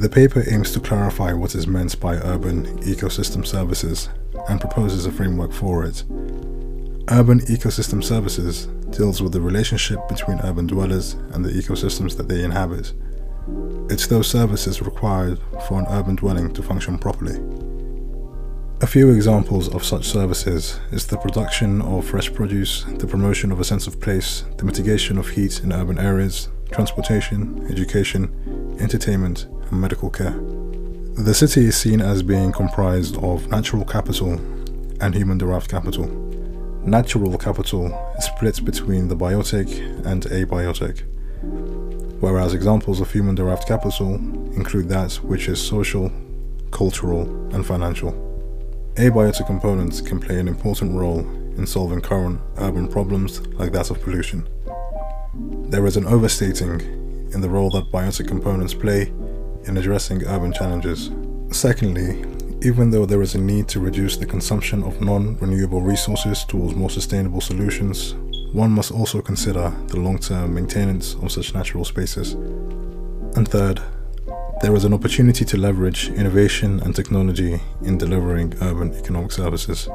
The paper aims to clarify what is meant by urban ecosystem services and proposes a framework for it. Urban ecosystem services deals with the relationship between urban dwellers and the ecosystems that they inhabit. It's those services required for an urban dwelling to function properly. A few examples of such services is the production of fresh produce, the promotion of a sense of place, the mitigation of heat in urban areas, transportation, education, entertainment, and medical care. The city is seen as being comprised of natural capital and human derived capital. Natural capital is split between the biotic and abiotic, whereas examples of human derived capital include that which is social, cultural, and financial. Abiotic components can play an important role in solving current urban problems like that of pollution. There is an overstating in the role that biotic components play in addressing urban challenges. Secondly, even though there is a need to reduce the consumption of non renewable resources towards more sustainable solutions, one must also consider the long term maintenance of such natural spaces. And third, there is an opportunity to leverage innovation and technology in delivering urban economic services.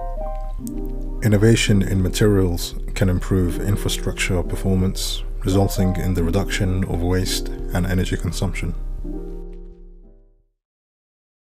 Innovation in materials can improve infrastructure performance, resulting in the reduction of waste and energy consumption.